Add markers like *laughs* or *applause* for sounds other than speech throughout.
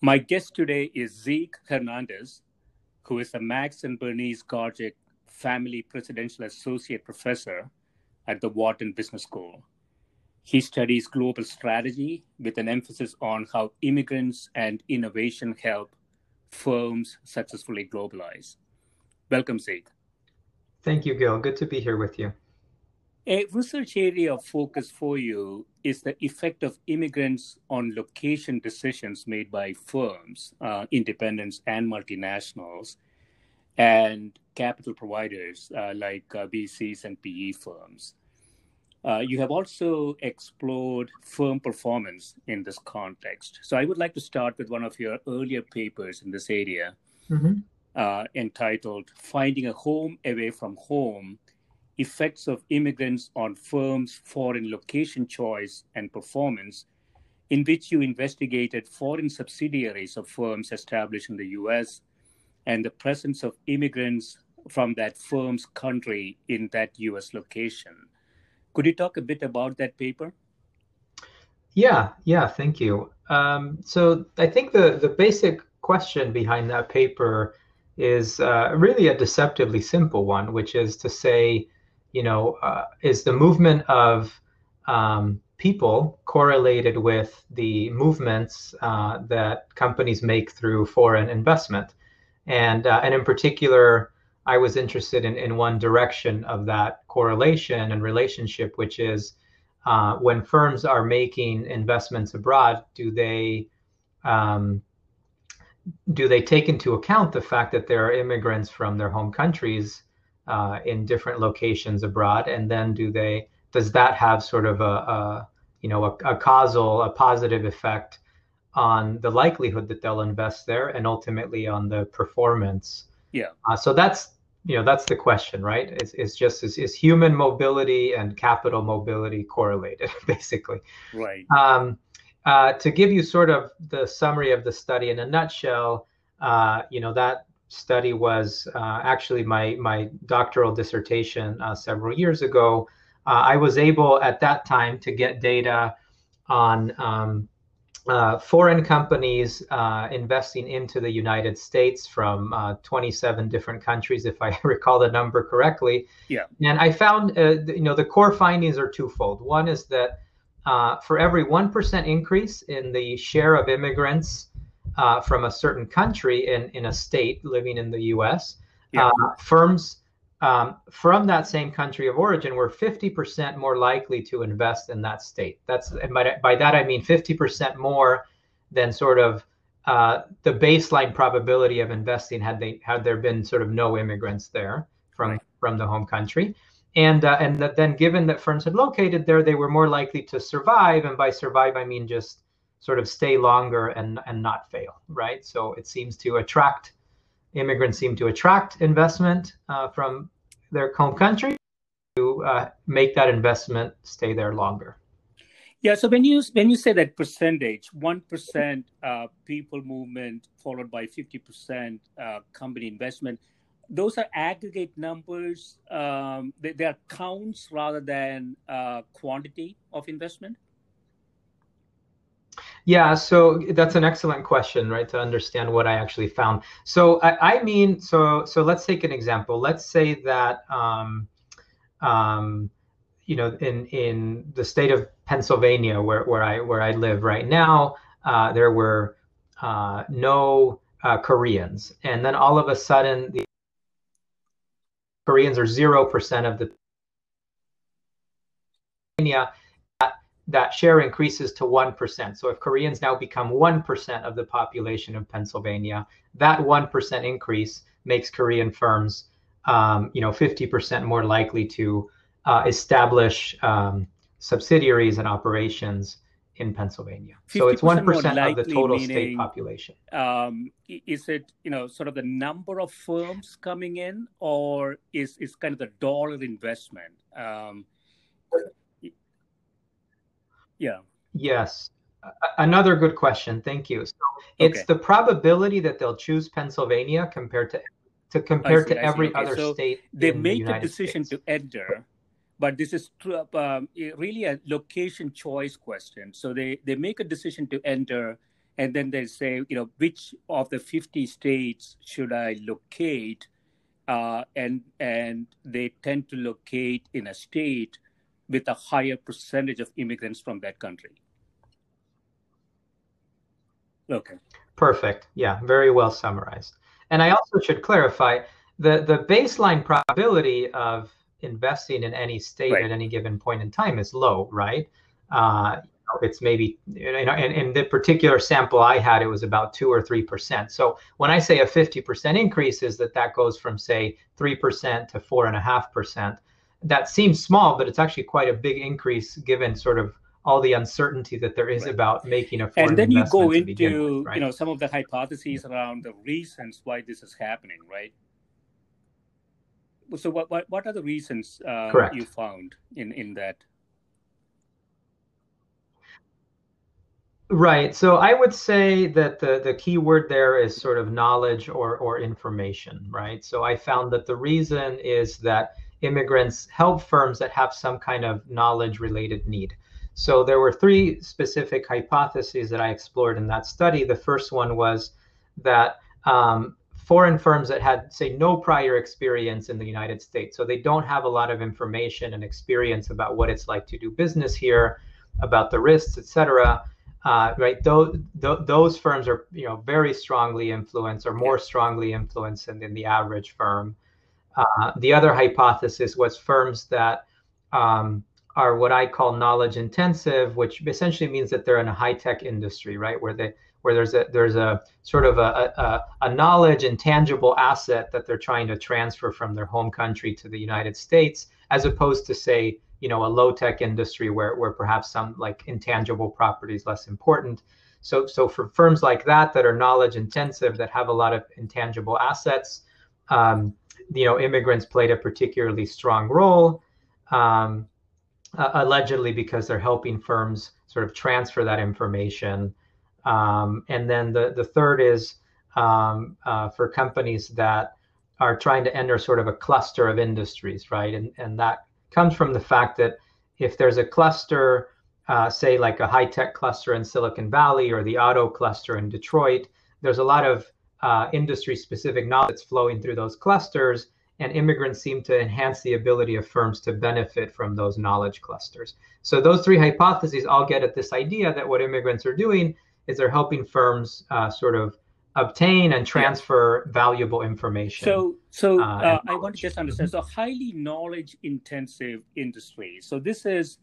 My guest today is Zeke Hernandez, who is a Max and Bernice Garchik Family Presidential Associate Professor at the Wharton Business School. He studies global strategy with an emphasis on how immigrants and innovation help firms successfully globalize. Welcome, Zeke. Thank you, Gil. Good to be here with you. A research area of focus for you is the effect of immigrants on location decisions made by firms, uh, independents, and multinationals, and capital providers uh, like uh, VCs and PE firms. Uh, you have also explored firm performance in this context. So I would like to start with one of your earlier papers in this area mm-hmm. Uh, entitled Finding a Home Away from Home effects of immigrants on firms' foreign location choice and performance, in which you investigated foreign subsidiaries of firms established in the US and the presence of immigrants from that firm's country in that US location. Could you talk a bit about that paper? Yeah, yeah, thank you. Um, so I think the, the basic question behind that paper is uh, really a deceptively simple one, which is to say, you know, uh, is the movement of um, people correlated with the movements uh, that companies make through foreign investment? And, uh, and in particular, I was interested in, in one direction of that correlation and relationship, which is uh, when firms are making investments abroad, do they um, do they take into account the fact that there are immigrants from their home countries uh, in different locations abroad, and then do they does that have sort of a, a you know a, a, causal a positive effect on the likelihood that they'll invest there and ultimately on the performance? Yeah. Uh, so that's you know that's the question right? It's, it's just is, is human mobility and capital mobility correlated *laughs* basically? Right. Um, uh, to give you sort of the summary of the study in a nutshell uh, you know that study was uh, actually my my doctoral dissertation uh, several years ago. Uh, I was able at that time to get data on um, uh, foreign companies uh, investing into the United States from uh, 27 different countries, if I *laughs* recall the number correctly. Yeah. And I found, you know, the core findings are twofold. One is that for every one percent increase in the share of immigrants uh, from a certain country in, in a state living in the US, yeah. uh, firms um, from that same country of origin were 50% more likely to invest in that state. That's by, by that I mean 50% more than sort of uh, the baseline probability of investing had they had there been sort of no immigrants there from right. from the home country. And uh, and that then given that firms had located there, they were more likely to survive. And by survive, I mean just sort of stay longer and and not fail, right? So it seems to attract immigrants seem to attract investment uh, from their home country, to uh, make that investment stay there longer. Yeah. So when you when you say that percentage, one percent uh, people movement followed by fifty percent uh, company investment, those are aggregate numbers. Um, they, they, are counts rather than uh, quantity of investment. Yeah, so that's an excellent question, right? To understand what I actually found. So I, I mean, so so let's take an example. Let's say that um, um, you know, in in the state of Pennsylvania, where where I where I live right now, uh, there were uh, no uh, Koreans, and then all of a sudden, the Koreans are zero percent of the Pennsylvania that share increases to 1%. So if Koreans now become 1% of the population of Pennsylvania, that 1% increase makes Korean firms, um, you know, 50% more likely to uh, establish um, subsidiaries and operations in Pennsylvania. So it's 1% of the total meaning, state population. Um, is it, you know, sort of the number of firms coming in or is, is kind of the dollar investment? Yeah. Yes. Another good question. Thank you. So it's okay. the probability that they'll choose Pennsylvania compared to to compare see, to every okay. other so state. They make the, the decision States. to enter, but this is um, really a location choice question. So they they make a decision to enter, and then they say, you know, which of the fifty states should I locate? Uh, and and they tend to locate in a state with a higher percentage of immigrants from that country. Okay. Perfect. Yeah, very well summarized. And I also should clarify the the baseline probability of investing in any state right. at any given point in time is low, right? Uh, it's maybe you know, in, in the particular sample I had, it was about two or three percent. So when I say a fifty percent increase, is that that goes from say three percent to four and a half percent that seems small, but it's actually quite a big increase given sort of all the uncertainty that there is right. about making a foreign and then you go into with, right? you know some of the hypotheses around the reasons why this is happening right so what what, what are the reasons uh, you found in in that Right. So I would say that the, the key word there is sort of knowledge or, or information, right? So I found that the reason is that immigrants help firms that have some kind of knowledge related need. So there were three specific hypotheses that I explored in that study. The first one was that um, foreign firms that had, say, no prior experience in the United States, so they don't have a lot of information and experience about what it's like to do business here, about the risks, et cetera. Uh, right, those, th- those firms are, you know, very strongly influenced or more strongly influenced than, than the average firm. Uh, the other hypothesis was firms that um, are what I call knowledge intensive, which essentially means that they're in a high tech industry, right, where they where there's a there's a sort of a, a, a knowledge and tangible asset that they're trying to transfer from their home country to the United States, as opposed to say you know a low tech industry where where perhaps some like intangible property is less important. So so for firms like that that are knowledge intensive that have a lot of intangible assets. Um, you know, immigrants played a particularly strong role, um, uh, allegedly because they're helping firms sort of transfer that information. Um, and then the, the third is um, uh, for companies that are trying to enter sort of a cluster of industries, right? And, and that comes from the fact that if there's a cluster, uh, say like a high tech cluster in Silicon Valley or the auto cluster in Detroit, there's a lot of uh, industry specific knowledge that's flowing through those clusters. And immigrants seem to enhance the ability of firms to benefit from those knowledge clusters. So, those three hypotheses all get at this idea that what immigrants are doing is they're helping firms uh, sort of obtain and transfer valuable information. So, so uh, uh I want to just understand. So, highly knowledge intensive industry. So, this is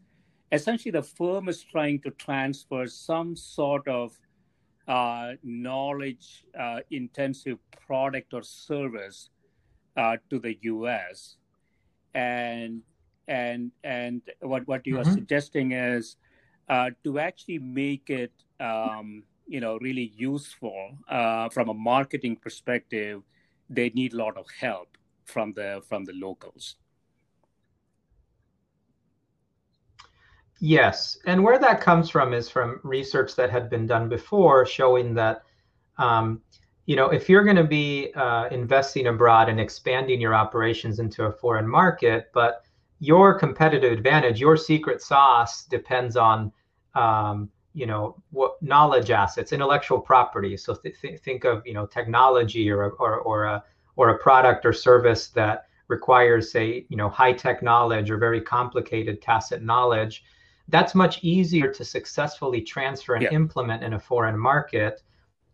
essentially the firm is trying to transfer some sort of uh, knowledge uh, intensive product or service uh, to the US. And and and what, what you mm-hmm. are suggesting is uh, to actually make it um, you know really useful uh, from a marketing perspective, they need a lot of help from the from the locals. Yes, and where that comes from is from research that had been done before, showing that, um, you know, if you're going to be uh, investing abroad and expanding your operations into a foreign market, but your competitive advantage, your secret sauce depends on, um, you know, what knowledge assets, intellectual property. So th- th- think of, you know, technology or or or a or a product or service that requires, say, you know, high tech knowledge or very complicated tacit knowledge that's much easier to successfully transfer and yeah. implement in a foreign market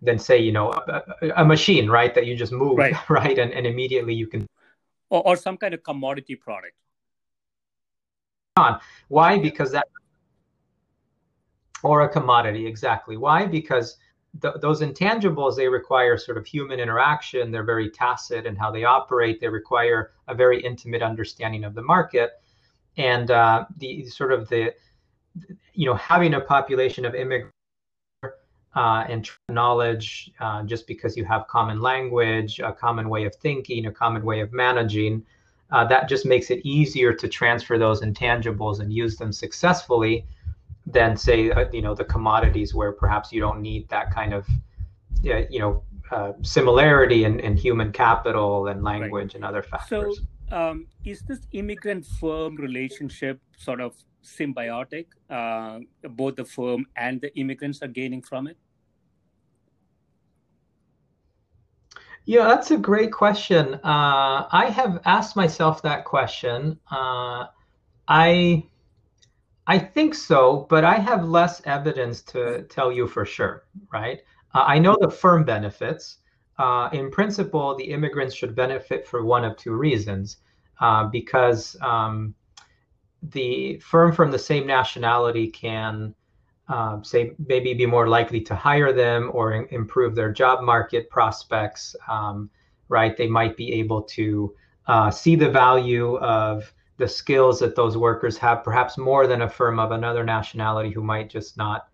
than say you know a, a machine right that you just move right, *laughs* right? And, and immediately you can or, or some kind of commodity product. On why because that or a commodity exactly. Why? Because th- those intangibles they require sort of human interaction. They're very tacit in how they operate. They require a very intimate understanding of the market. And uh, the sort of the you know, having a population of immigrants uh, and knowledge, uh, just because you have common language, a common way of thinking, a common way of managing, uh, that just makes it easier to transfer those intangibles and use them successfully than say, uh, you know, the commodities where perhaps you don't need that kind of, you know, uh, similarity in, in human capital and language right. and other factors. So, um, is this immigrant firm relationship sort of symbiotic. Uh, both the firm and the immigrants are gaining from it? Yeah, that's a great question. Uh, I have asked myself that question. Uh, I I think so, but I have less evidence to tell you for sure. Right? Uh, I know the firm benefits. Uh, in principle, the immigrants should benefit for one of two reasons, uh, because um, the firm from the same nationality can um, say maybe be more likely to hire them or in, improve their job market prospects um, right? They might be able to uh, see the value of the skills that those workers have perhaps more than a firm of another nationality who might just not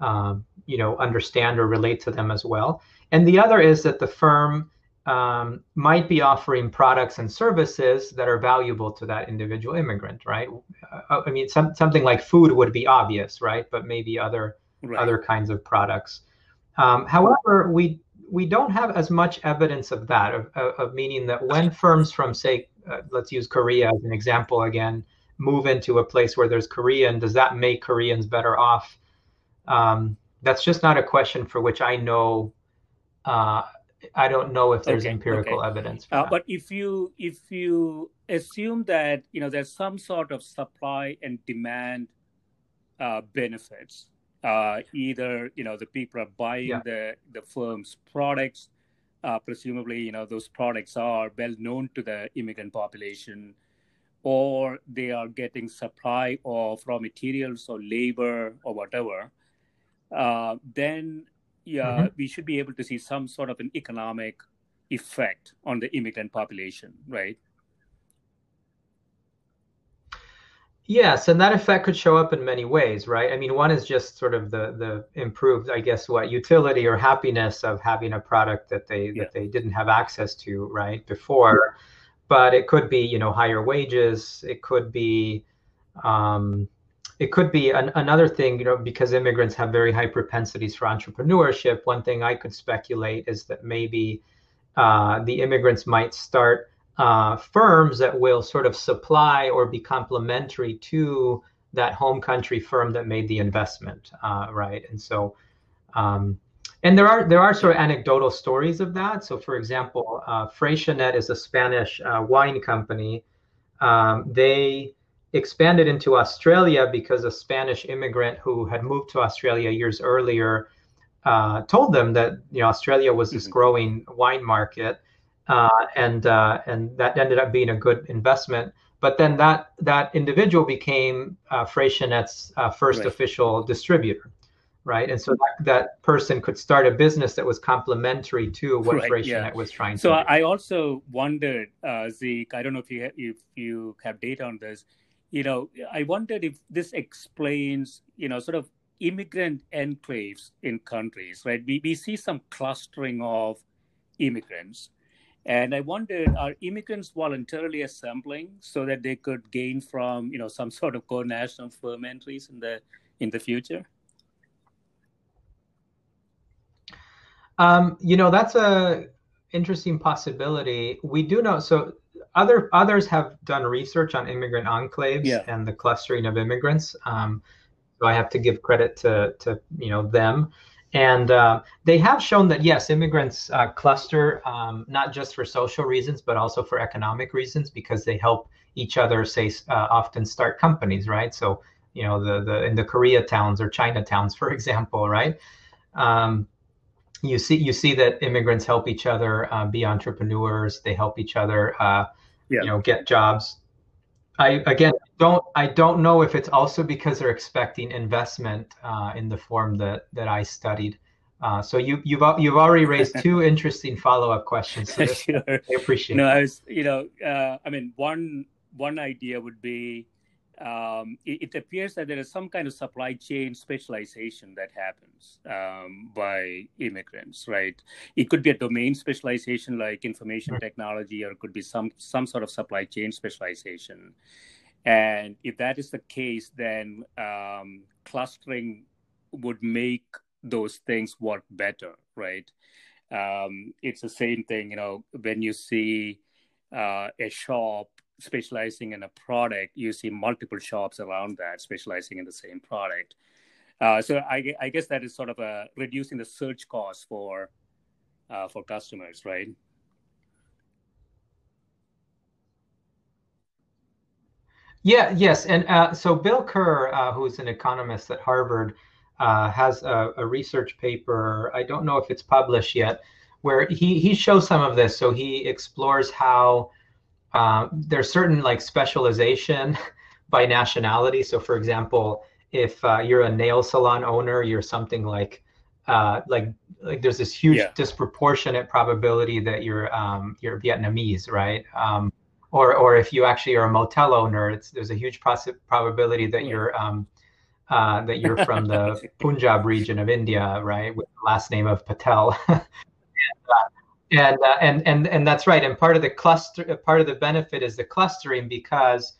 um, you know understand or relate to them as well. And the other is that the firm um, might be offering products and services that are valuable to that individual immigrant, right? Uh, I mean, some, something like food would be obvious, right? But maybe other right. other kinds of products. Um, however, we we don't have as much evidence of that, of, of meaning that when firms from, say, uh, let's use Korea as an example again, move into a place where there's Korean, does that make Koreans better off? Um, that's just not a question for which I know uh, I don't know if there's okay, empirical okay. evidence. Uh, but if you if you assume that you know there's some sort of supply and demand uh, benefits, uh, either you know the people are buying yeah. the the firm's products, uh, presumably you know those products are well known to the immigrant population, or they are getting supply of raw materials or labor or whatever. Uh, then yeah, mm-hmm. we should be able to see some sort of an economic effect on the immigrant population, right? Yes, and that effect could show up in many ways, right? I mean, one is just sort of the the improved, I guess, what utility or happiness of having a product that they yeah. that they didn't have access to, right, before. But it could be, you know, higher wages. It could be, um, it could be an, another thing, you know, because immigrants have very high propensities for entrepreneurship. One thing I could speculate is that maybe uh, the immigrants might start uh, firms that will sort of supply or be complementary to that home country firm that made the investment, uh, right? And so, um, and there are there are sort of anecdotal stories of that. So, for example, uh, Freixenet is a Spanish uh, wine company. Um, they expanded into Australia because a Spanish immigrant who had moved to Australia years earlier uh, told them that you know Australia was this mm-hmm. growing wine market, uh, and uh, and that ended up being a good investment. But then that that individual became uh, Freixenet's uh, first right. official distributor, right? And so that, that person could start a business that was complementary to what right, Freixenet yeah. was trying so to. So I also wondered, uh, Zeke. I don't know if you if you have data on this you know, I wondered if this explains, you know, sort of immigrant enclaves in countries, right? We, we see some clustering of immigrants. And I wondered, are immigrants voluntarily assembling so that they could gain from, you know, some *laughs* sort of co-national firm entries in the in the future? Um, you know, that's a interesting possibility. We do know so other others have done research on immigrant enclaves yeah. and the clustering of immigrants. Um, so I have to give credit to to you know them. And uh, they have shown that yes, immigrants uh, cluster um, not just for social reasons, but also for economic reasons because they help each other. Say uh, often start companies, right? So you know the the in the Korea towns or China towns, *laughs* for example, right? Um, you see you see that immigrants help each other uh, be entrepreneurs. They help each other, uh, yeah. you know, get jobs. I again don't I don't know if it's also because they're expecting investment uh, in the form that that I studied. Uh, so you you've you've already raised *laughs* two interesting follow up questions. So *laughs* sure. I appreciate. No, I was you know uh, I mean one one idea would be um, it, it, appears that there is some kind of supply chain specialization that happens um, by immigrants, right? It could be a domain specialization like information technology, or it could be some some sort of supply chain specialization. And if that is the case, then um, clustering would make those things work better, right? Um, it's the same thing, you know, when you see uh, a shop specializing in a product, you see multiple shops around that specializing in the same product. Uh, so I, I, guess that is sort of a reducing the search cost for uh, for customers, right? Yeah. Yes. And uh, so Bill Kerr, uh, who's an economist at Harvard, uh, has a, a research paper. I don't know if it's published yet, where he he shows some of this. So he explores how uh, there's certain like specialization *laughs* by nationality. So, for example, if uh, you're a nail salon owner, you're something like uh, like like there's this huge yeah. disproportionate probability that you're um, you're Vietnamese, right? Um, or or if you actually are a motel owner, it's there's a huge probability that you're um, uh, that you're from the *laughs* Punjab region of India, right, with the last name of Patel. *laughs* and, uh, and uh, and and and that's right. And part of the cluster, part of the benefit is the clustering because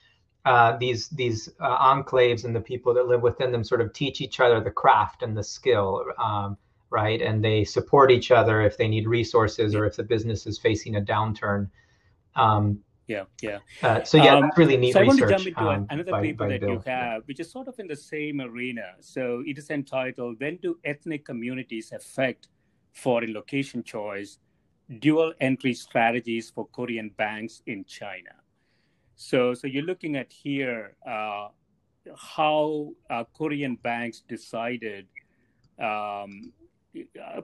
uh, these these uh, enclaves and the people that live within them sort of teach each other the craft and the skill, um, right? And they support each other if they need resources or if the business is facing a downturn. Um, yeah, yeah. Uh, so yeah, um, really neat so research. I want to jump into um, another by, paper by that Bill. you have, which is sort of in the same arena. So it is entitled "When Do Ethnic Communities Affect Foreign Location Choice?" Dual entry strategies for Korean banks in China. So, so you're looking at here uh, how uh, Korean banks decided. Um,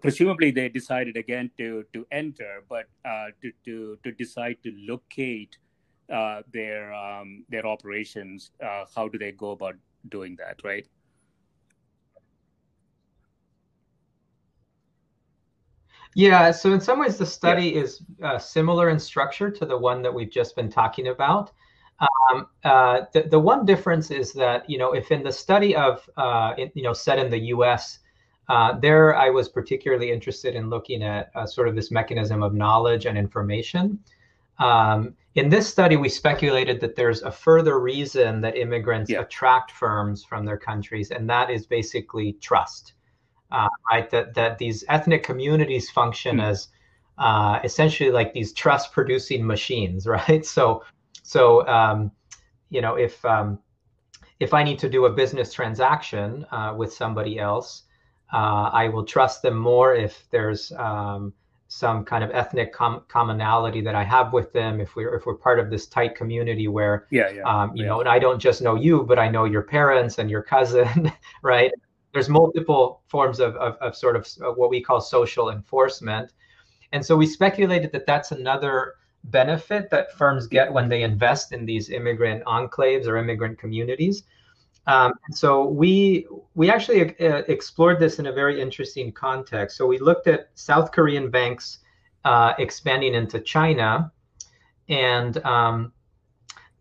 presumably, they decided again to to enter, but uh, to to to decide to locate uh, their um, their operations. Uh, how do they go about doing that? Right. Yeah, so in some ways, the study yeah. is uh, similar in structure to the one that we've just been talking about. Um, uh, the, the one difference is that, you know, if in the study of, uh, in, you know, set in the US, uh, there I was particularly interested in looking at uh, sort of this mechanism of knowledge and information. Um, in this study, we speculated that there's a further reason that immigrants yeah. attract firms from their countries, and that is basically trust uh, right? That that these ethnic communities function mm. as uh, essentially like these trust producing machines, *laughs* right? So so um, you know if um, if I need to do a business transaction uh, with somebody else, uh, I will trust them more if there's um, some kind of ethnic com- commonality that I have with them. If we're if we're part of this tight community where yeah, yeah, um, you yeah. know, and I don't just know you, but I know your parents and your cousin, *laughs* right? There's multiple forms of, of, of sort of what we call social enforcement. And so we speculated that that's another benefit that firms get when they invest in these immigrant enclaves or immigrant communities. Um, so we we actually uh, explored this in a very interesting context. So we looked at South Korean banks uh, expanding into China, and um,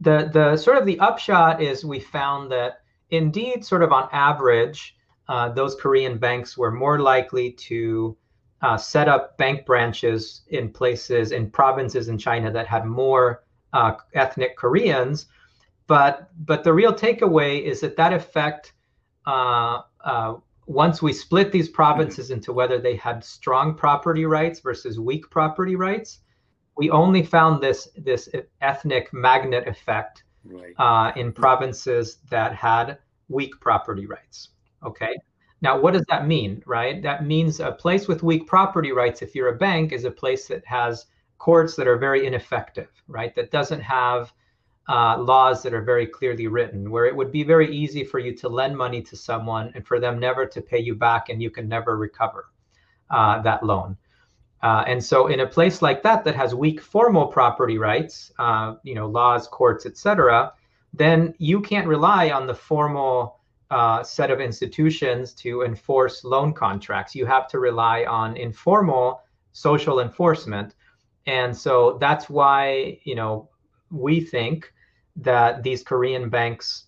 the the sort of the upshot is we found that indeed, sort of on average, uh, those Korean banks were more likely to uh, set up bank branches in places in provinces in China that had more uh, ethnic Koreans. But but the real takeaway is that that effect uh, uh, once we split these provinces mm-hmm. into whether they had strong property rights versus weak property rights, we only found this this ethnic magnet effect right. uh, in provinces that had weak property rights. Okay. Now, what does that mean, right? That means a place with weak property rights, if you're a bank, is a place that has courts that are very ineffective, right? That doesn't have uh, laws that are very clearly written, where it would be very easy for you to lend money to someone and for them never to pay you back and you can never recover uh, that loan. Uh, and so, in a place like that that has weak formal property rights, uh, you know, laws, courts, etc., then you can't rely on the formal uh, set of institutions to enforce loan contracts. You have to rely on informal social enforcement, and so that's why you know we think that these Korean banks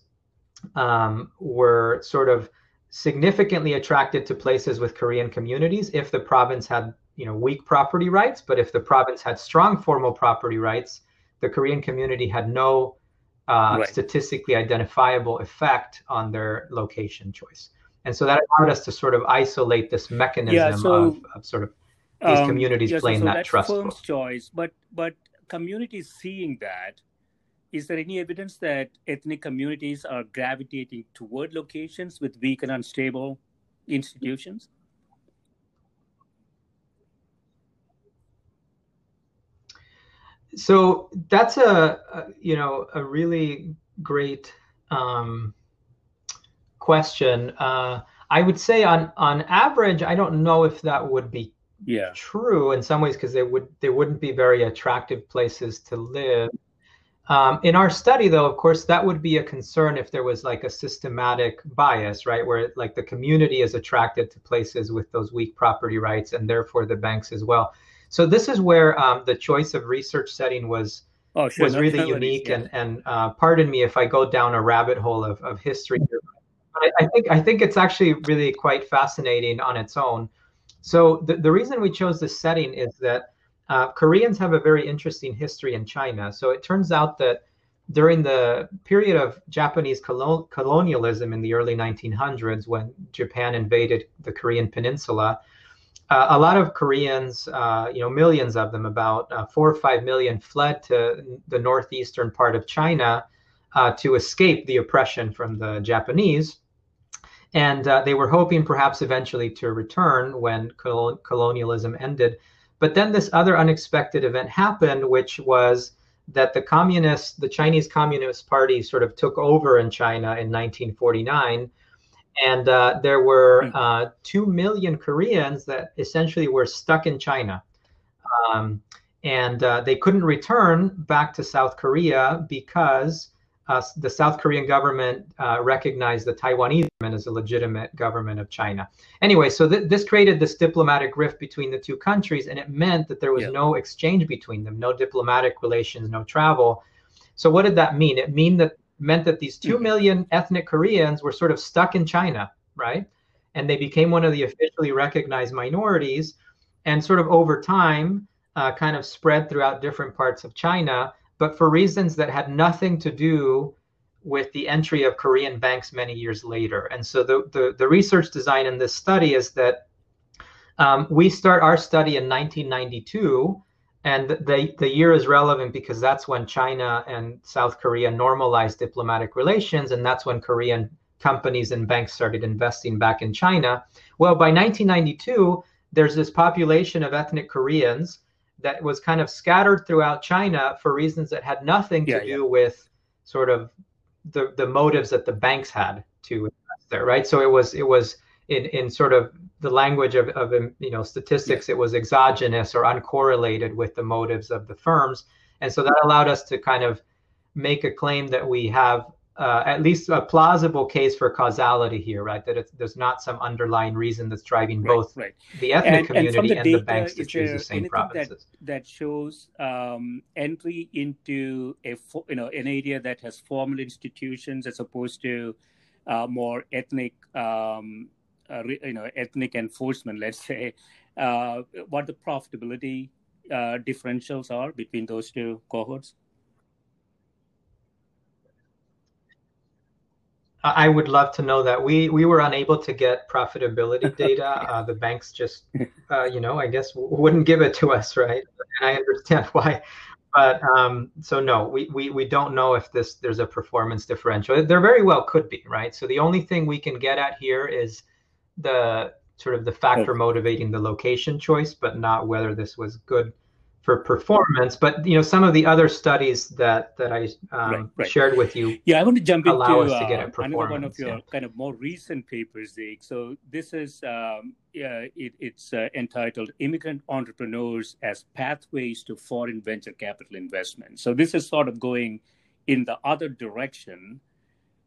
um, were sort of significantly attracted to places with Korean communities if the province had you know weak property rights, but if the province had strong formal property rights, the Korean community had no uh, right. statistically identifiable effect on their location choice. And so that allowed us to sort of isolate this mechanism yeah, so, of, of, sort of these um, communities yeah, playing so, so that trust firm's choice, but but communities seeing that is there any evidence that ethnic communities are gravitating toward locations with weak and unstable institutions? So that's a, a you know a really great um, question. Uh, I would say on on average, I don't know if that would be yeah. true in some ways because they would they wouldn't be very attractive places to live. Um, in our study, though, of course, that would be a concern if there was like a systematic bias, right? Where like the community is attracted to places with those weak property rights and therefore the banks as well. So this is where um, the choice of research setting was oh, sure. was really unique. Yeah. And and uh, pardon me if I go down a rabbit hole of, of history here. But I, I think I think it's actually really quite fascinating on its own. So the, the reason we chose this setting is that uh, Koreans have a very interesting history in China. So it turns out that during the period of Japanese colon- colonialism in the early 1900s, when Japan invaded the Korean peninsula, uh, a lot of Koreans, uh, you know, millions of them, about uh, four or five million, fled to the northeastern part of China uh, to escape the oppression from the Japanese. And uh, they were hoping perhaps eventually to return when col- colonialism ended. But then this other unexpected event happened, which was that the communists, the Chinese Communist Party, sort of took over in China in 1949. And uh, there were hmm. uh, 2 million Koreans that essentially were stuck in China. Um, and uh, they couldn't return back to South Korea because uh, the South Korean government uh, recognized the Taiwanese government as a legitimate government of China. Anyway, so th- this created this diplomatic rift between the two countries, and it meant that there was yeah. no exchange between them, no diplomatic relations, no travel. So what did that mean? It mean that meant that these two mm-hmm. ethnic Koreans were sort of stuck in China, right? And they became one of the officially recognized minorities, and sort of over time, uh, kind of spread throughout different parts of China but for reasons that had nothing to do with the entry of Korean banks many years later. And so the, the, the research design in this study is that um, we start our study in 1992. And the, the year is relevant because that's when China and South Korea normalized diplomatic relations. And that's when Korean companies and banks started investing back in China. Well, by 1992, there's this population of ethnic Koreans that was kind of scattered throughout China for reasons that had nothing to yeah, do yeah. with sort of the the motives that the banks had to invest there, right? So it was it was in in sort of the language of, of you know statistics, it was exogenous or uncorrelated with the motives of the firms, and so that allowed us to kind of make a claim that we have uh, at least a plausible case for causality here, right? That there's not some underlying reason that's driving right, both right. the ethnic and, community and, the, and the, banks to choose the same provinces. That, that shows um, entry into a you know an area that has formal institutions as opposed to uh, more ethnic um, uh, you know ethnic enforcement, let's say. uh, what the profitability uh, differentials are between those two cohorts? I would love to know that. We we were unable to get profitability *laughs* data. Uh, the banks just, uh, you know, I guess wouldn't give it to us, right? And I understand *laughs* why. But um, so no, we, we we don't know if this there's a performance differential. There very well could be, right? So the only thing we can get at here is the sort of the factor motivating the location choice, but not whether this was good for performance. But you know, some of the other studies that that I um, right, right. shared with you, yeah, I want to jump into uh, another one of your yeah. kind of more recent papers, Zeke. So this is um, yeah, it, it's uh, entitled "Immigrant Entrepreneurs as Pathways to Foreign Venture Capital Investment." So this is sort of going in the other direction,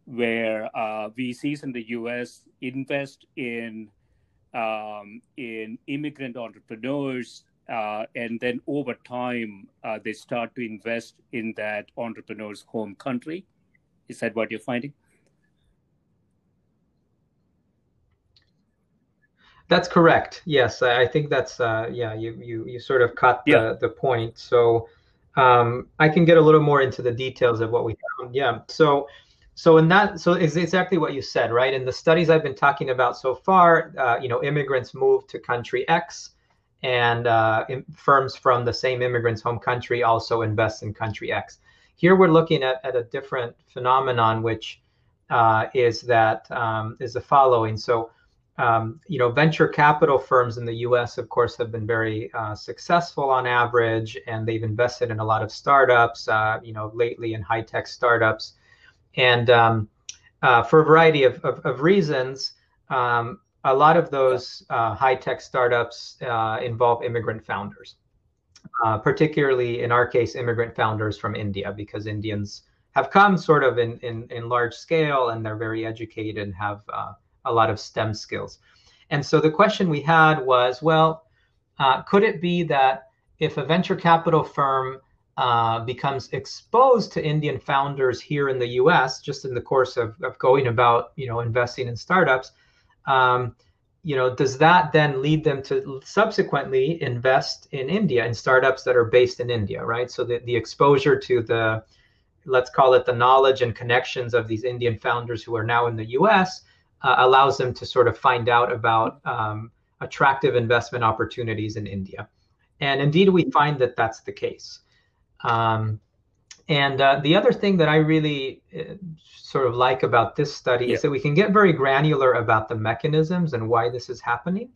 where uh, VCs in the U.S. invest in um, in immigrant entrepreneurs uh, and then over time uh, they start to invest in that entrepreneur's home country. Is that what you're finding? That's correct. Yes i think that's uh, yeah you, you you sort of cut the, yeah. the point. So um, i can get a little more into the details of what we found. Yeah. So so in that so it's exactly what you said right in the studies i've been talking about so far uh, you know immigrants move to country x and uh, firms from the same immigrant's home country also invest in country X. Here we're looking at, at a different phenomenon, which uh, is that um, is the following. So, um, you know, venture capital firms in the U.S., of course, have been very uh, successful on average, and they've invested in a lot of startups. Uh, you know, lately in high tech startups, and um, uh, for a variety of, of, of reasons. Um, a lot of those uh, high tech startups uh, involve immigrant founders, uh, particularly in our case, immigrant founders from India, because Indians have come sort of in, in, in large scale and they're very educated and have uh, a lot of STEM skills. And so the question we had was well, uh, could it be that if a venture capital firm uh, becomes exposed to Indian founders here in the US, just in the course of, of going about you know investing in startups, um, you know, does that then lead them to subsequently invest in India in startups that are based in India, right? So the, the exposure to the, let's call it the knowledge and connections of these Indian founders who are now in the US uh, allows them to sort of find out about um, attractive investment opportunities in India. And indeed, we find that that's the case. Um, and uh, the other thing that I really uh, sort of like about this study yeah. is that we can get very granular about the mechanisms and why this is happening.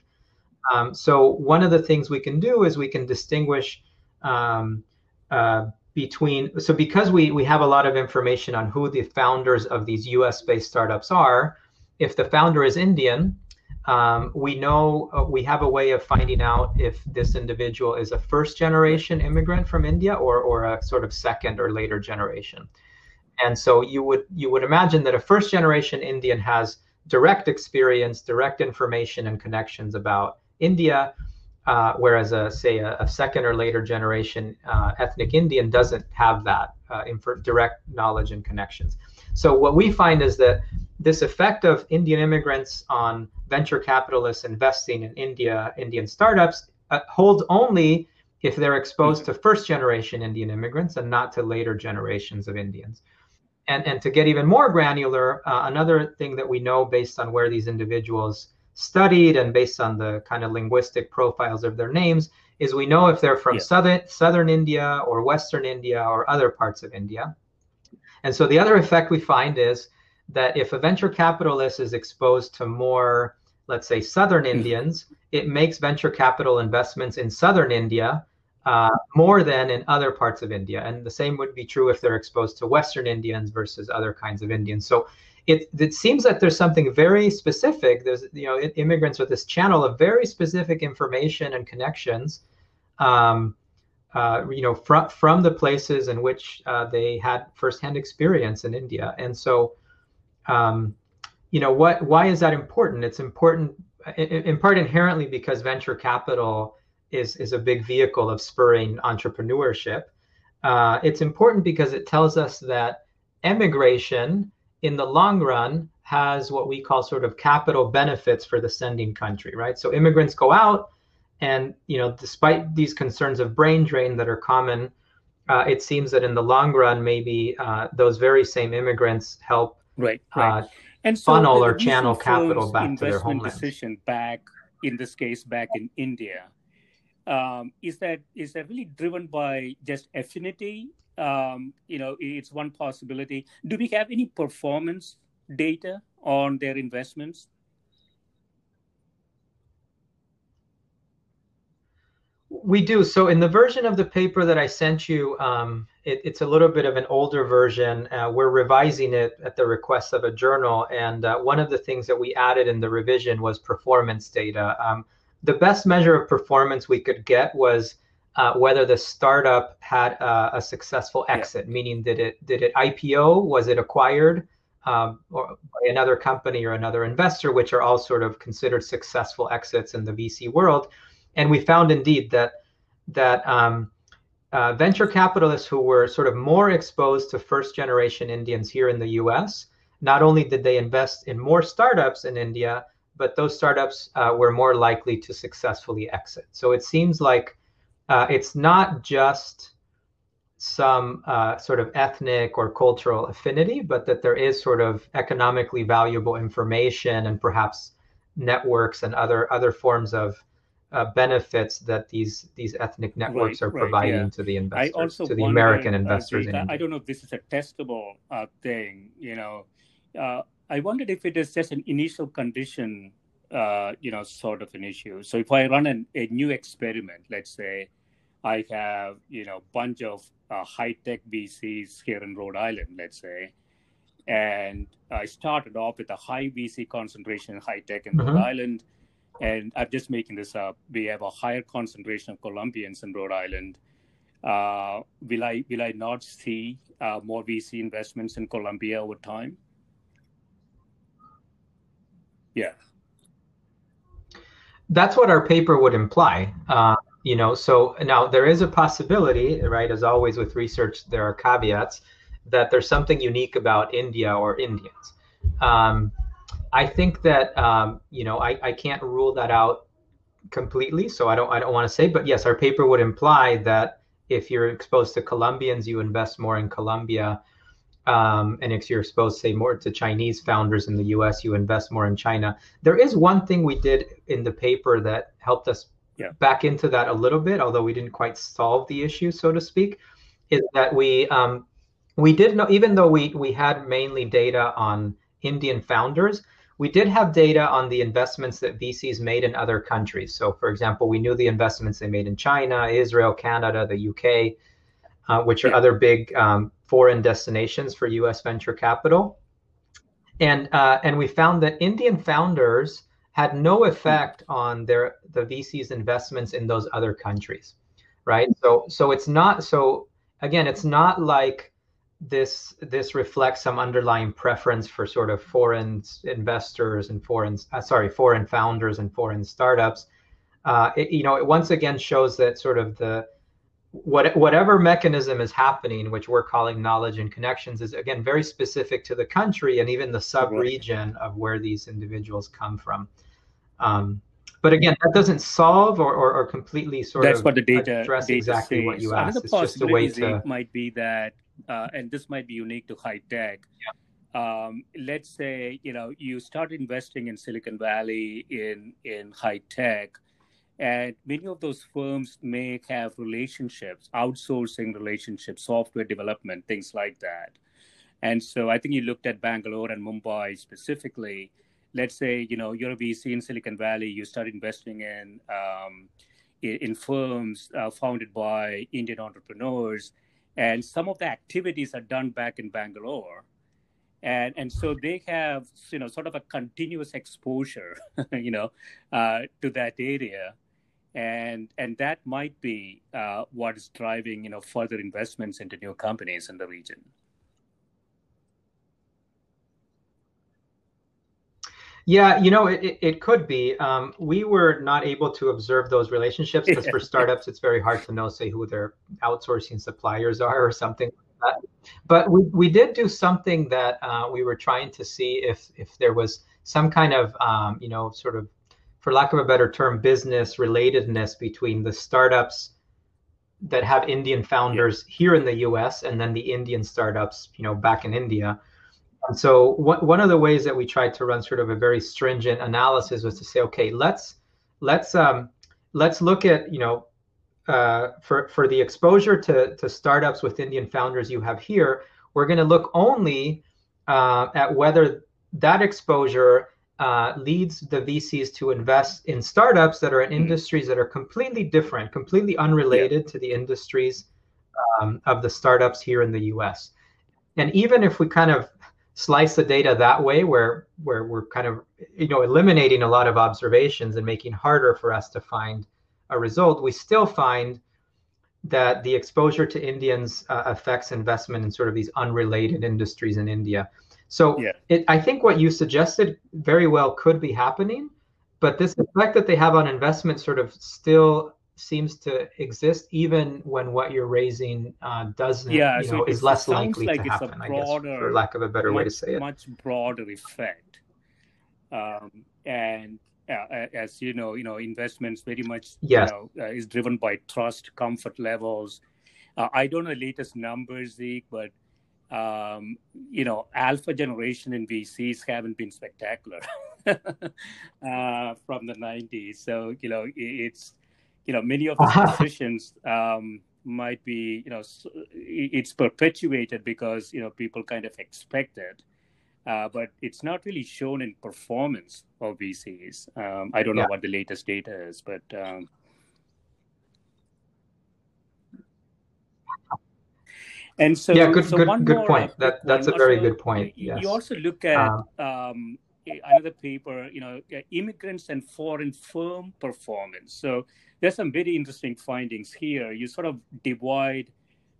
Um, so one of the things we can do is we can distinguish um, uh, between so because we we have a lot of information on who the founders of these U.S. based startups are. If the founder is Indian, um, we know uh, we have a way of finding out if this individual is a first generation immigrant from India or, or a sort of second or later generation. And so you would you would imagine that a first generation Indian has direct experience, direct information and connections about India, uh, whereas a say a, a, second or later generation uh, ethnic Indian doesn't have that uh, direct knowledge and connections. So what we find is that this effect of Indian immigrants on venture capitalists investing in India, Indian startups, uh, holds only if they're exposed to first generation Indian immigrants and not to later generations of Indians. And, and to get even more granular, uh, another thing that we know based on where these individuals studied and based on the kind of linguistic profiles of their names is we know if they're from yeah. southern southern India or western India or other parts of India. And so the other effect we find is that if a venture capitalist is exposed to more, let's say, Southern mm-hmm. Indians, it makes venture capital investments in Southern India uh, more than in other parts of India. And the same would be true if they're exposed to Western Indians versus other kinds of Indians. So it, it seems that there's something very specific. There's, you know, immigrants with this channel of very specific information and connections. Um, uh, you know, from from the places in which uh, they had firsthand experience in India, and so um, you know what why is that important? It's important in part inherently because venture capital is is a big vehicle of spurring entrepreneurship. Uh, it's important because it tells us that emigration in the long run has what we call sort of capital benefits for the sending country right? So immigrants go out And you know, despite these concerns of brain drain that are common, uh, it seems that in the long run, maybe uh, those very same immigrants help right, right. Uh, and so funnel or channel capital back to their homeland. Decision back, in this case, back in India, um, is that is that really driven by just affinity? Um, you know, it's one possibility. Do we have any performance data on their investments? We do. So in the version of the paper that I sent you, um, it, it's a little bit of an older version. Uh, we're revising it at the request of a journal. And uh, one of the things that we added in the revision was performance data. Um, the best measure of performance we could get was uh, whether the startup had a, a successful exit, yeah. meaning did it did it IPO, was it acquired um, or by another company or another investor, which are all sort of considered successful exits in the VC world. And we found indeed that that um, uh, venture capitalists who were sort of more exposed to first generation Indians here in the US, not only did they invest in more startups in India, but those startups uh, were more likely to successfully exit. So it seems like uh, it's not just some uh, sort of ethnic or cultural affinity, but that there is sort of economically valuable information and perhaps networks and other other forms of uh, benefits that these these ethnic networks right, are providing right, yeah. to the investors, to the American uh, investors. Uh, I don't know if this is a testable uh, thing. You know, uh, I wondered if it is just an initial condition, uh, you know, sort of an issue. So if I run an, a new experiment, let's say I have you know bunch of high tech VCs here in Rhode Island, let's say. And I started off with a high VC concentration in high tech in mm-hmm. Rhode Island and I'm just making this up. We have a higher concentration of Colombians in Rhode Island. Uh, will I will I not see uh, more VC investments in Colombia over time? Yeah, that's what our paper would imply. Uh, you know, so now there is a possibility, right? As always with research, there are caveats that there's something unique about India or Indians. Um, I think that um, you know I, I can't rule that out completely, so I don't I don't want to say, but yes, our paper would imply that if you're exposed to Colombians, you invest more in Colombia, um, and if you're exposed, say, more to Chinese founders in the U.S., you invest more in China. There is one thing we did in the paper that helped us yeah. back into that a little bit, although we didn't quite solve the issue, so to speak, is that we um, we did know even though we we had mainly data on Indian founders, we did have data on the investments that VCs made in other countries. So, for example, we knew the investments they made in China, Israel, Canada, the UK, uh, which are yeah. other big um, foreign destinations for U.S. venture capital. And uh, and we found that Indian founders had no effect on their the VC's investments in those other countries, right? So so it's not so again, it's not like this this reflects some underlying preference for sort of foreign investors and foreign uh, sorry foreign founders and foreign startups. Uh, it, you know, it once again shows that sort of the what whatever mechanism is happening, which we're calling knowledge and connections, is again very specific to the country and even the sub-region of where these individuals come from. Um, but again, that doesn't solve or, or, or completely sort That's of what the data address data exactly says. what you asked. It's just a way to might be that uh, and this might be unique to high tech. Yeah. Um, let's say you know you start investing in Silicon Valley in in high tech, and many of those firms may have relationships, outsourcing relationships, software development, things like that. And so I think you looked at Bangalore and Mumbai specifically. Let's say you know you're a VC in Silicon Valley, you start investing in um, in, firms uh, founded by Indian entrepreneurs and some of the activities are done back in Bangalore. And, and so they have you know sort of a continuous exposure *laughs* you know uh, to that area and and that might be uh, what is driving you know further investments into new companies in the region Yeah, you know, it, it could be. Um, we were not able to observe those relationships because for *laughs* startups, it's very hard to know, say, who their outsourcing suppliers are or something like that. But we, we did do something that uh, we were trying to see if if there was some kind of, um, you know, sort of for lack of a better term, business relatedness between the startups that have Indian founders yeah. here in the U.S. and then the Indian startups, you know, back in India. And so one one of the ways that we tried to run sort of a very stringent analysis was to say, okay, let's let's um, let's look at you know uh, for for the exposure to to startups with Indian founders you have here, we're going to look only uh, at whether that exposure uh, leads the VCs to invest in startups that are in mm-hmm. industries that are completely different, completely unrelated yeah. to the industries um, of the startups here in the U.S. And even if we kind of slice the data that way, where where we're kind of you know eliminating a lot of observations and making harder for us to find a result, we still find that the exposure to Indians uh, affects investment in sort of these unrelated industries in India. So yeah. it, I think what you suggested very well could be happening, but this effect that they have on investment sort of still seems to exist even when what you're raising uh, doesn't yeah, you so know, is less likely like to happen broader, i guess for lack of a better much, way to say it much broader effect um, and uh, as you know you know investments very much yes. you know, uh, is driven by trust comfort levels uh, i don't know the latest numbers zeke but um, you know, alpha generation in VCs haven't been spectacular *laughs* uh, from the 90s. So, you know, it's, you know, many of the decisions um, might be, you know, it's perpetuated because, you know, people kind of expect it. Uh, but it's not really shown in performance of VCs. Um, I don't know what the latest data is, but um, And so, yeah, good, so good, good point. That that's one. a very also, good point. Yes. You also look at um, um, another paper, you know, immigrants and foreign firm performance. So there's some very interesting findings here. You sort of divide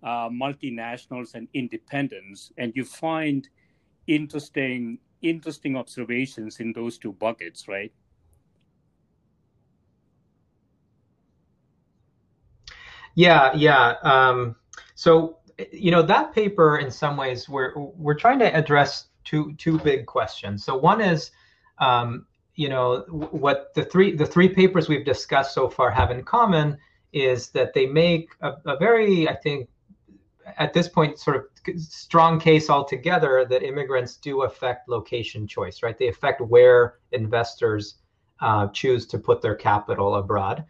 uh, multinationals and independents, and you find interesting interesting observations in those two buckets, right? Yeah, yeah. Um, so you know that paper in some ways we're we're trying to address two two big questions so one is um, you know what the three the three papers we've discussed so far have in common is that they make a, a very i think at this point sort of strong case altogether that immigrants do affect location choice right they affect where investors uh, choose to put their capital abroad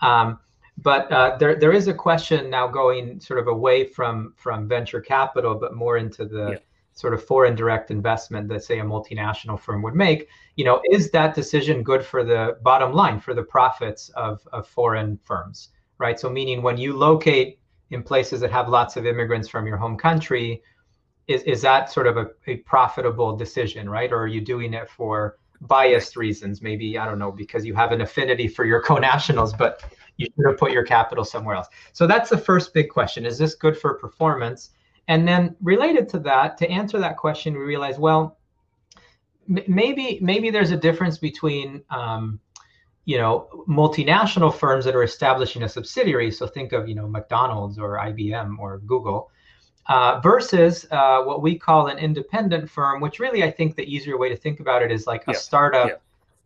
um, but uh, there there is a question now going sort of away from from venture capital, but more into the yeah. Sort of foreign direct investment that say a multinational firm would make. You know, is that decision good for the bottom line for the profits of of foreign firms, right? So meaning when you locate in places that have lots of immigrants from your home country, is is that sort of a, a profitable decision, right? Or are you doing it for biased reasons? Maybe I don't know because you have an affinity for your *laughs* co-nationals, but you should have put your capital somewhere else. So that's the first big question. Is this good for performance? And then related to that, to answer that question, we realize, well, m- maybe maybe there's a difference between um, you know multinational firms that are establishing a subsidiary. So think of you know McDonald's or IBM or Google. Uh, versus uh, what we call an independent firm, which really I think the easier way to think about it is like a yeah. startup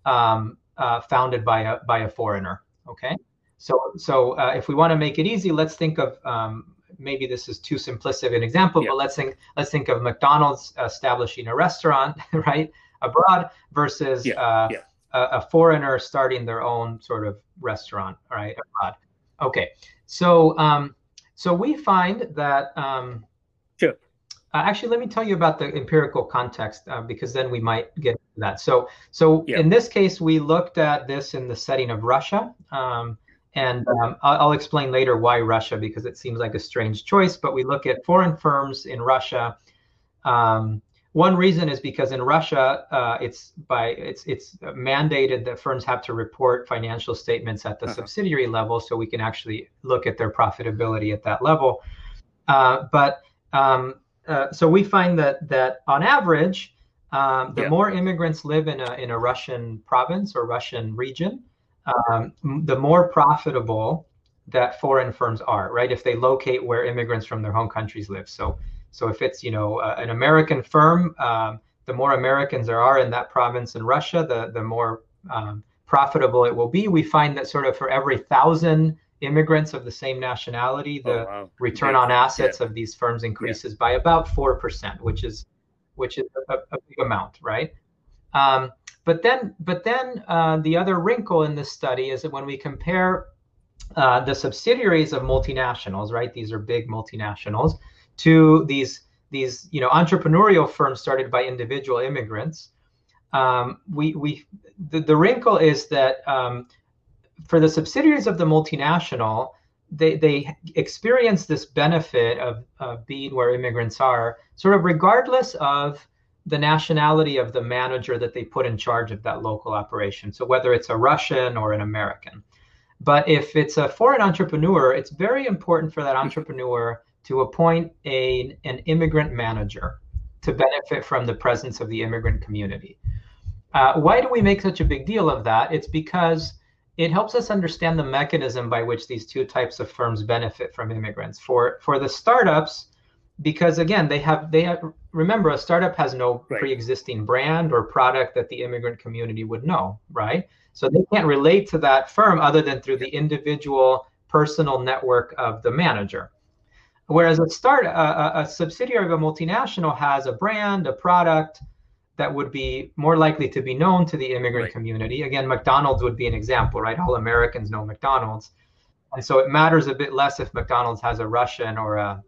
yeah. Um, uh, founded by a by a foreigner. Okay, so, so uh, if we want to make it easy, let's think of um, maybe this is too simplistic an example, yeah. but let's think let's think of McDonald's establishing a restaurant *laughs* right abroad versus yeah. Uh, yeah. A, a, foreigner starting their own sort of restaurant right abroad. Okay, so um, so we find that. Um, sure. Uh, actually, let me tell you about the empirical context uh, because then we might get to that. So, so in this case, we looked at this in the setting of Russia. Um, and um, I'll, explain later why Russia, because it seems like a strange choice. But we look at foreign firms in Russia. Um, one reason is because in Russia, uh, it's by it's it's mandated that firms have to report financial statements at the uh-huh. subsidiary level, so we can actually look at their profitability at that level. Uh, but um, uh, so we find that that on average, um, the yeah. more immigrants live in a in a Russian province or Russian region, um, the more profitable that foreign firms are, right? If they locate where immigrants from their home countries live. So, so if it's you know uh, an American firm, um, the more Americans there are in that province in Russia, the the more um, profitable it will be, we find that sort of for every thousand immigrants of the same nationality, the oh, wow. return yeah. on assets yeah. of these firms increases yeah. by about four percent, which is which is a, a big amount, right? Um, but then, but then uh, the other wrinkle in this study is that when we compare uh, the subsidiaries of multinationals, right? These are big multinationals, to these these you know entrepreneurial firms started by individual immigrants. Um, we we the, the wrinkle is that um, for the subsidiaries of the multinational, they, they experience this benefit of, of being where immigrants are, sort of regardless of the nationality of the manager that they put in charge of that local operation. So whether it's a Russian or an American. But if it's a foreign entrepreneur, it's very important for that entrepreneur to appoint a, an immigrant manager to benefit from the presence of the immigrant community. Uh, why do we make such a big deal of that? It's because it helps us understand the mechanism by which these two types of firms benefit from immigrants. For for the startups, because again, they have they have remember a startup has no right. pre-existing brand or product that the immigrant community would know, right? So they can't relate to that firm other than through the individual personal network of the manager. Whereas a start a, a subsidiary of a multinational has a brand, a product, that would be more likely to be known to the immigrant right. community. Again, McDonald's would be an example, right? All Americans know McDonald's. And so it matters a bit less if McDonald's has a Russian or a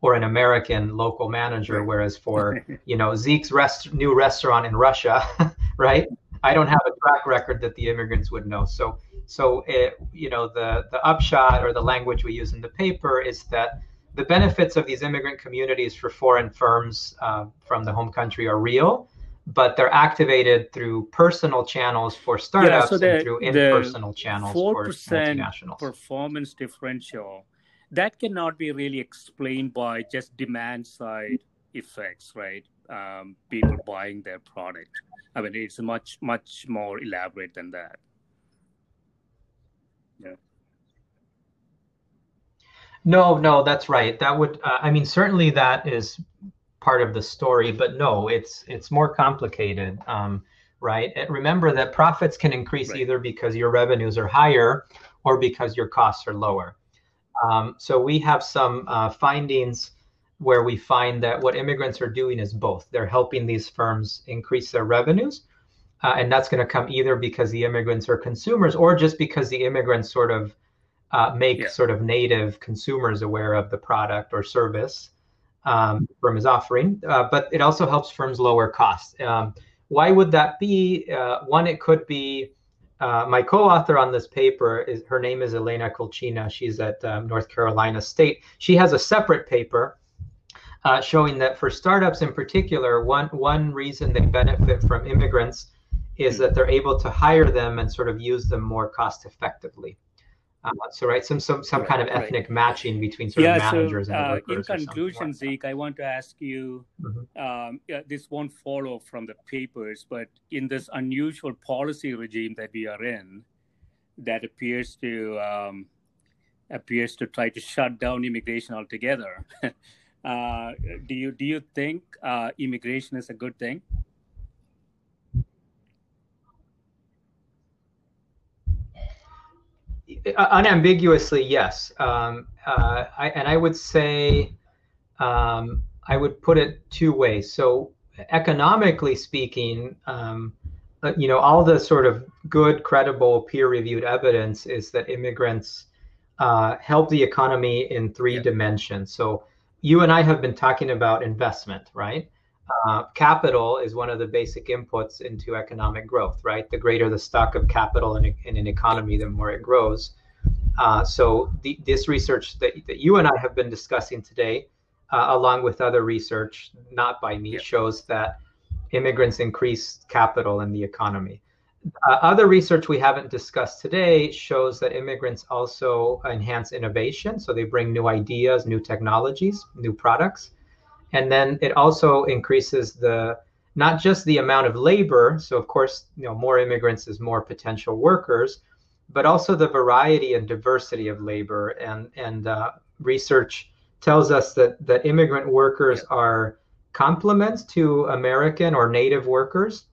or an American local manager, whereas for *laughs* you know Zeke's rest, new restaurant in Russia, *laughs* right? I don't have a track record that the immigrants would know. So so it, you know the the upshot or the language we use in the paper is that the benefits of these immigrant communities for foreign firms uh, from the home country are real, but they're activated through personal channels for startups yeah, so the, and through impersonal channels for multinationals. performance differential that cannot be really explained by just demand side effects, right? Um, people buying their product. I mean, it's much much more elaborate than that. Yeah. No, no, that's right. That would, uh, I mean, certainly that is part of the story, but no, it's it's more complicated, um, right? And remember that profits can increase right. either because your revenues are higher or because your costs are lower. Um, so we have some uh, findings where we find that what immigrants are doing is both. They're helping these firms increase their revenues, uh, and that's going to come either because the immigrants are consumers or just because the immigrants sort of uh, make yeah. sort of native consumers aware of the product or service um, firm is offering. Uh, but it also helps firms lower costs. Um, why would that be? Uh, one, it could be uh, my co-author on this paper is her name is Elena Kulchina. She's at um, North Carolina State. She has a separate paper uh, showing that for startups in particular, one one reason they benefit from immigrants is that they're able to hire them and sort of use them more cost effectively. Uh, so right, some some some right, kind of ethnic right. matching between sort yeah, of managers so, and uh, workers. In conclusion, Zeke, I want to ask you. Mm-hmm. Um, yeah, this won't follow from the papers, but in this unusual policy regime that we are in, that appears to um, appears to try to shut down immigration altogether. *laughs* uh, do you do you think uh, immigration is a good thing? Unambiguously, yes. Um, uh, I, and I would say um, I would put it two ways. So, economically speaking, um, uh, you know, all the sort of good, credible, peer-reviewed evidence is that immigrants uh, help the economy in three yeah. dimensions. So, you and I have been talking about investment, right? Uh, capital is one of the basic inputs into economic growth, right? The greater the stock of capital in, a, in an economy, the more it grows. Uh, so the, this research that, that you and I have been discussing today, uh, along with other research, not by me, yeah. shows that immigrants increase capital in the economy. Uh, other research we haven't discussed today shows that immigrants also enhance innovation. So they bring new ideas, new technologies, new products and then it also increases the not just the amount of labor so of course you know more immigrants is more potential workers but also the variety and diversity of labor and and uh, research tells us that that immigrant workers are complements to american or native workers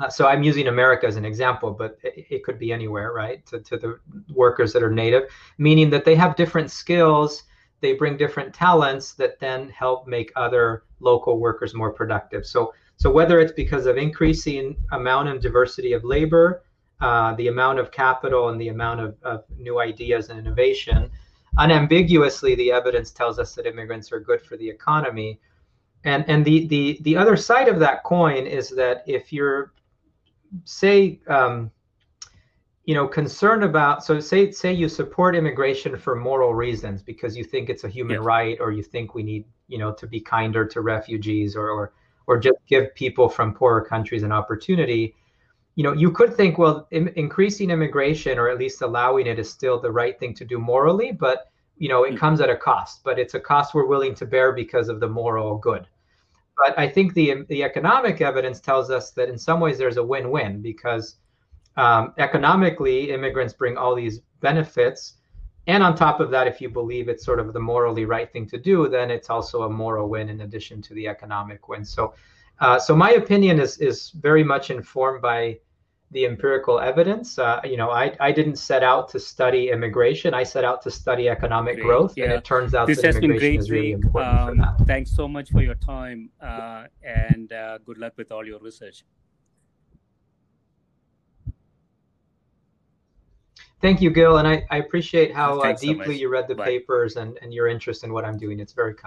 Uh, so I'm using America as an example, but it, it could be anywhere, right? To, to the workers that are native, meaning that they have different skills, they bring different talents that then help make other local workers more productive. So, so whether it's because of increasing amount and diversity of labor, uh, the amount of capital and the amount of, of new ideas and innovation, unambiguously, the evidence tells us that immigrants are good for the economy. And, and the, the, the other side of that coin is that if you're say um, you know concerned about so say say you support immigration for moral reasons because you think it's a human yes. right or you think we need you know to be kinder to refugees or or or just give people from poorer countries an opportunity you know you could think well Im- increasing immigration or at least allowing it is still the right thing to do morally but you know it mm-hmm. comes at a cost but it's a cost we're willing to bear because of the moral good but I think the the economic evidence tells us that in some ways there's a win-win because um, economically immigrants bring all these benefits, and on top of that, if you believe it's sort of the morally right thing to do, then it's also a moral win in addition to the economic win. So, uh, so my opinion is is very much informed by the empirical evidence. Uh, you know, I, I didn't set out to study immigration. I set out to study economic great. growth, yeah. and it turns out this that has been great, is really important um. Thanks so much for your time, uh, and uh, good luck with all your research. Thank you, Gil, and I, I appreciate how uh, deeply so you read the Bye. papers and, and your interest in what I'm doing. It's very kind.